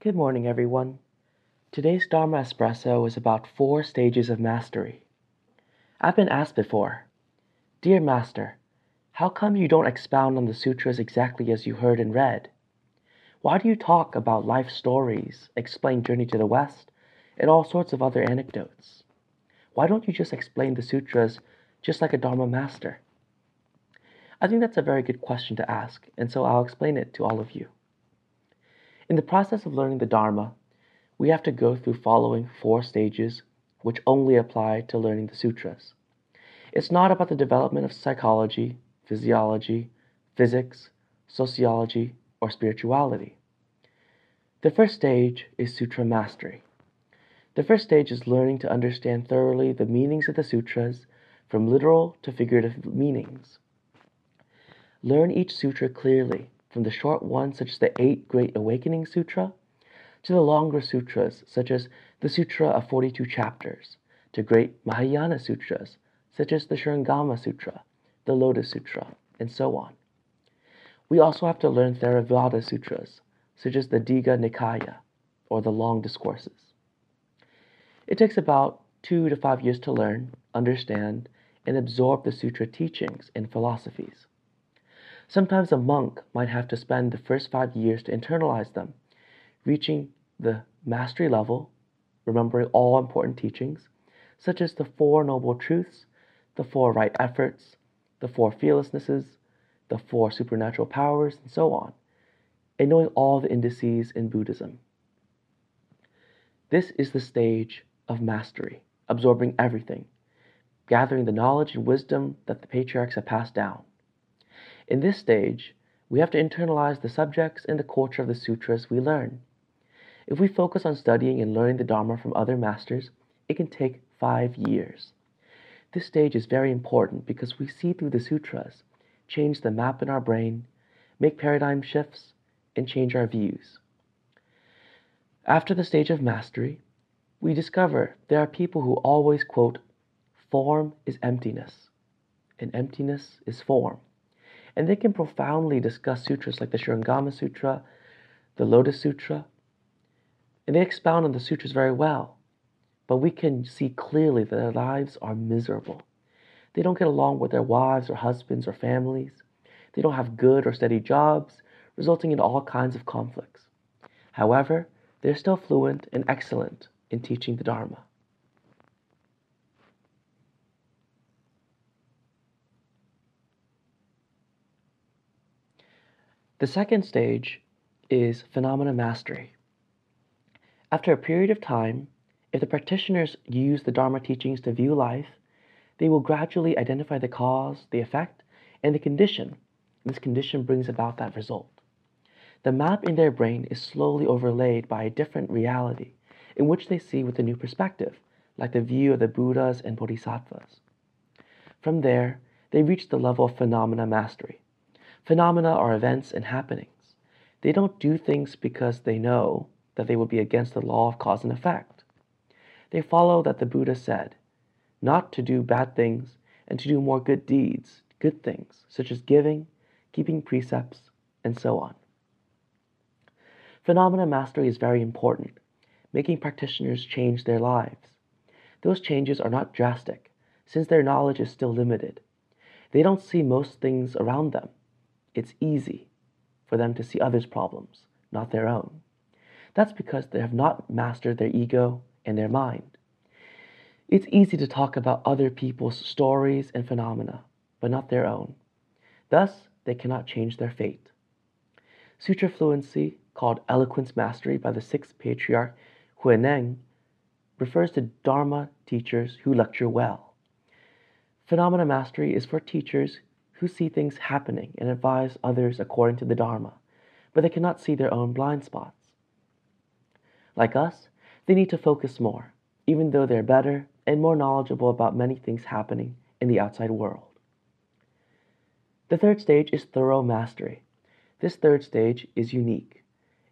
Good morning, everyone. Today's Dharma Espresso is about four stages of mastery. I've been asked before, Dear Master, how come you don't expound on the sutras exactly as you heard and read? Why do you talk about life stories, explain Journey to the West, and all sorts of other anecdotes? Why don't you just explain the sutras just like a Dharma master? I think that's a very good question to ask, and so I'll explain it to all of you. In the process of learning the Dharma, we have to go through following four stages which only apply to learning the sutras. It's not about the development of psychology, physiology, physics, sociology, or spirituality. The first stage is sutra mastery. The first stage is learning to understand thoroughly the meanings of the sutras from literal to figurative meanings. Learn each sutra clearly, from the short ones such as the Eight Great Awakening Sutra, to the longer sutras such as the Sutra of 42 chapters, to great Mahayana sutras such as the Shurangama Sutra, the Lotus Sutra, and so on. We also have to learn Theravada sutras, such as the Digha Nikaya, or the Long Discourses. It takes about two to five years to learn, understand, and absorb the sutra teachings and philosophies. Sometimes a monk might have to spend the first five years to internalize them, reaching the mastery level, remembering all important teachings, such as the Four Noble Truths, the Four Right Efforts, the Four Fearlessnesses, the Four Supernatural Powers, and so on, and knowing all the indices in Buddhism. This is the stage of mastery, absorbing everything, gathering the knowledge and wisdom that the patriarchs have passed down. In this stage, we have to internalize the subjects and the culture of the sutras we learn. If we focus on studying and learning the Dharma from other masters, it can take five years. This stage is very important because we see through the sutras, change the map in our brain, make paradigm shifts, and change our views. After the stage of mastery, we discover there are people who always quote, form is emptiness, and emptiness is form and they can profoundly discuss sutras like the Shurangama Sutra, the Lotus Sutra, and they expound on the sutras very well. But we can see clearly that their lives are miserable. They don't get along with their wives or husbands or families. They don't have good or steady jobs, resulting in all kinds of conflicts. However, they're still fluent and excellent in teaching the Dharma. The second stage is phenomena mastery. After a period of time, if the practitioners use the Dharma teachings to view life, they will gradually identify the cause, the effect, and the condition. This condition brings about that result. The map in their brain is slowly overlaid by a different reality in which they see with a new perspective, like the view of the Buddhas and Bodhisattvas. From there, they reach the level of phenomena mastery. Phenomena are events and happenings. They don't do things because they know that they would be against the law of cause and effect. They follow that the Buddha said, not to do bad things and to do more good deeds, good things, such as giving, keeping precepts, and so on. Phenomena mastery is very important, making practitioners change their lives. Those changes are not drastic, since their knowledge is still limited. They don't see most things around them it's easy for them to see others' problems, not their own. That's because they have not mastered their ego and their mind. It's easy to talk about other people's stories and phenomena, but not their own. Thus, they cannot change their fate. Sutra fluency, called eloquence mastery by the sixth patriarch Huineng, refers to Dharma teachers who lecture well. Phenomena mastery is for teachers who see things happening and advise others according to the Dharma, but they cannot see their own blind spots. Like us, they need to focus more, even though they're better and more knowledgeable about many things happening in the outside world. The third stage is thorough mastery. This third stage is unique.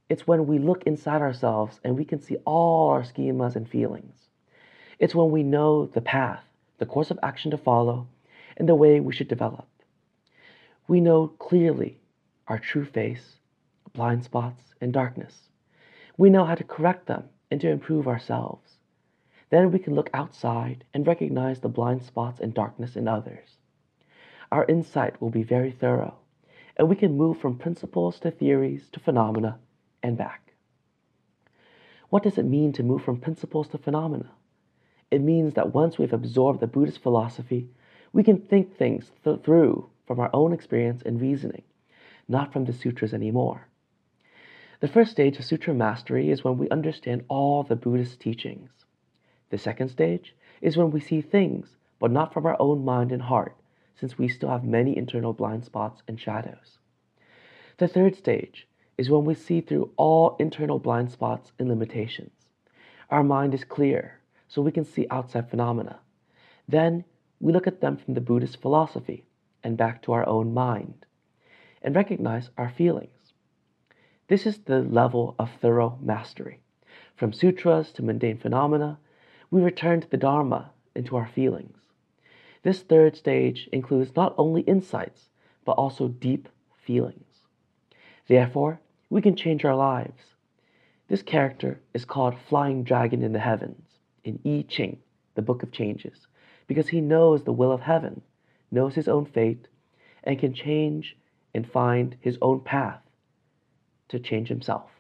It's when we look inside ourselves and we can see all our schemas and feelings. It's when we know the path, the course of action to follow, and the way we should develop we know clearly our true face, blind spots, and darkness. We know how to correct them and to improve ourselves. Then we can look outside and recognize the blind spots and darkness in others. Our insight will be very thorough, and we can move from principles to theories to phenomena and back. What does it mean to move from principles to phenomena? It means that once we've absorbed the Buddhist philosophy, we can think things th- through from our own experience and reasoning, not from the sutras anymore. The first stage of sutra mastery is when we understand all the Buddhist teachings. The second stage is when we see things, but not from our own mind and heart, since we still have many internal blind spots and shadows. The third stage is when we see through all internal blind spots and limitations. Our mind is clear, so we can see outside phenomena. Then we look at them from the Buddhist philosophy and back to our own mind and recognize our feelings. This is the level of thorough mastery. From sutras to mundane phenomena, we return to the Dharma and to our feelings. This third stage includes not only insights, but also deep feelings. Therefore, we can change our lives. This character is called Flying Dragon in the Heavens in I Ching, the Book of Changes, because he knows the will of heaven, knows his own fate, and can change and find his own path to change himself.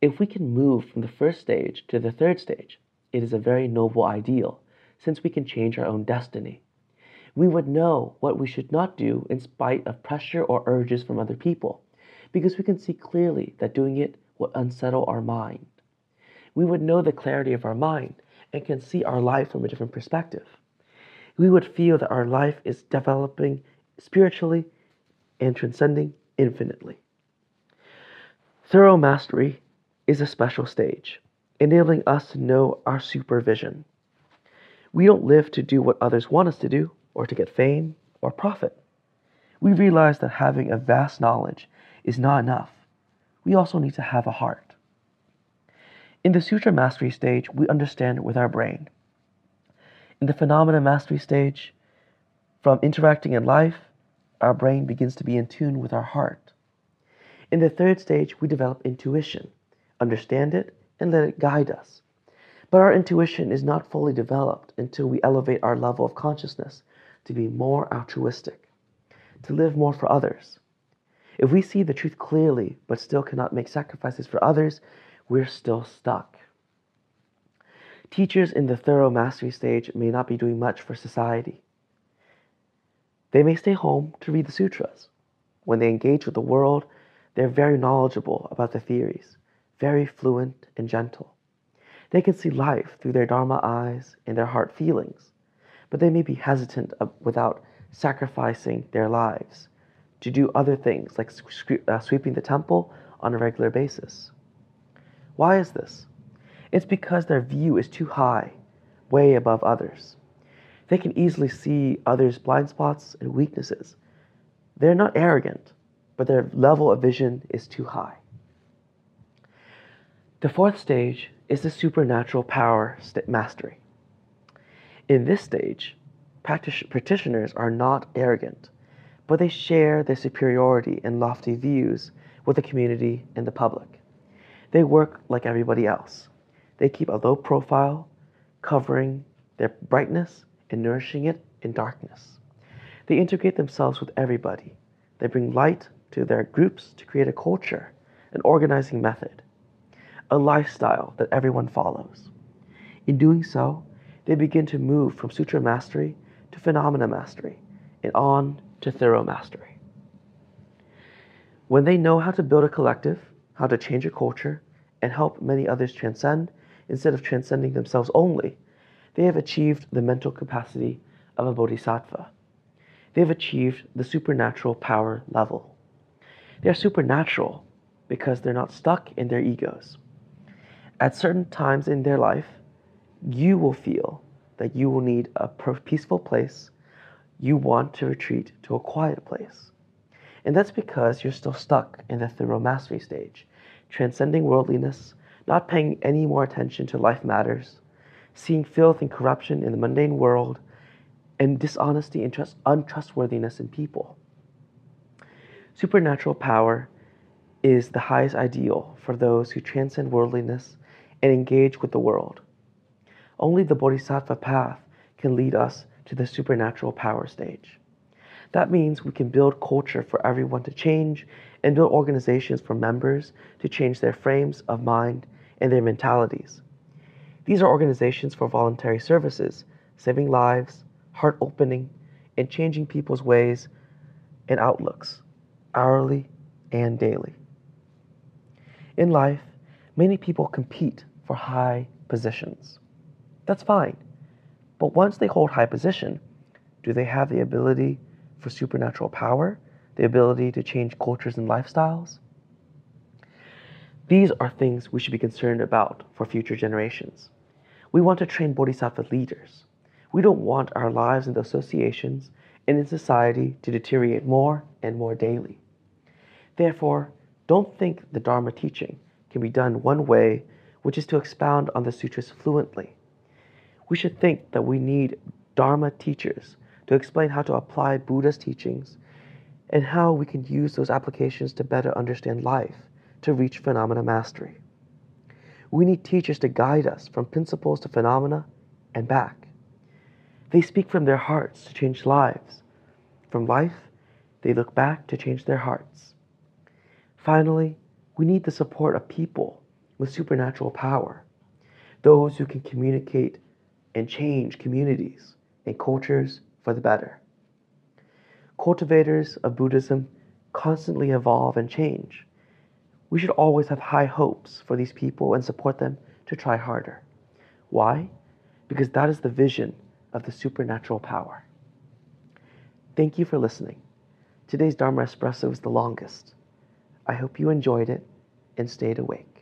If we can move from the first stage to the third stage, it is a very noble ideal, since we can change our own destiny. We would know what we should not do in spite of pressure or urges from other people, because we can see clearly that doing it would unsettle our mind. We would know the clarity of our mind and can see our life from a different perspective. We would feel that our life is developing spiritually and transcending infinitely. Thorough mastery is a special stage, enabling us to know our supervision. We don't live to do what others want us to do or to get fame or profit. We realize that having a vast knowledge is not enough. We also need to have a heart. In the Sutra Mastery stage, we understand with our brain. In the Phenomena Mastery stage, from interacting in life, our brain begins to be in tune with our heart. In the third stage, we develop intuition, understand it, and let it guide us. But our intuition is not fully developed until we elevate our level of consciousness to be more altruistic, to live more for others. If we see the truth clearly but still cannot make sacrifices for others, we're still stuck. Teachers in the thorough mastery stage may not be doing much for society. They may stay home to read the sutras. When they engage with the world, they're very knowledgeable about the theories, very fluent and gentle. They can see life through their Dharma eyes and their heart feelings, but they may be hesitant without sacrificing their lives to do other things like uh, sweeping the temple on a regular basis. Why is this? It's because their view is too high, way above others. They can easily see others' blind spots and weaknesses. They're not arrogant, but their level of vision is too high. The fourth stage is the supernatural power mastery. In this stage, practitioners are not arrogant, but they share their superiority and lofty views with the community and the public. They work like everybody else. They keep a low profile, covering their brightness and nourishing it in darkness. They integrate themselves with everybody. They bring light to their groups to create a culture, an organizing method, a lifestyle that everyone follows. In doing so, they begin to move from sutra mastery to phenomena mastery and on to thorough mastery. When they know how to build a collective, how to change a culture, and help many others transcend instead of transcending themselves only, they have achieved the mental capacity of a bodhisattva. They have achieved the supernatural power level. They are supernatural because they're not stuck in their egos. At certain times in their life, you will feel that you will need a peaceful place. You want to retreat to a quiet place. And that's because you're still stuck in the thorough mastery stage, transcending worldliness, not paying any more attention to life matters, seeing filth and corruption in the mundane world, and dishonesty and untrustworthiness in people. Supernatural power is the highest ideal for those who transcend worldliness and engage with the world. Only the Bodhisattva path can lead us to the supernatural power stage. That means we can build culture for everyone to change and build organizations for members to change their frames of mind and their mentalities. These are organizations for voluntary services, saving lives, heart opening, and changing people's ways and outlooks, hourly and daily. In life, many people compete for high positions. That's fine. But once they hold high position, do they have the ability for supernatural power, the ability to change cultures and lifestyles? These are things we should be concerned about for future generations. We want to train bodhisattva leaders. We don't want our lives in the associations and in society to deteriorate more and more daily. Therefore, don't think the Dharma teaching can be done one way, which is to expound on the sutras fluently. We should think that we need Dharma teachers to explain how to apply Buddha's teachings and how we can use those applications to better understand life to reach phenomena mastery. We need teachers to guide us from principles to phenomena and back. They speak from their hearts to change lives. From life, they look back to change their hearts. Finally, we need the support of people with supernatural power, those who can communicate and change communities and cultures for the better. Cultivators of Buddhism constantly evolve and change. We should always have high hopes for these people and support them to try harder. Why? Because that is the vision of the supernatural power. Thank you for listening. Today's Dharma Espresso is the longest. I hope you enjoyed it and stayed awake.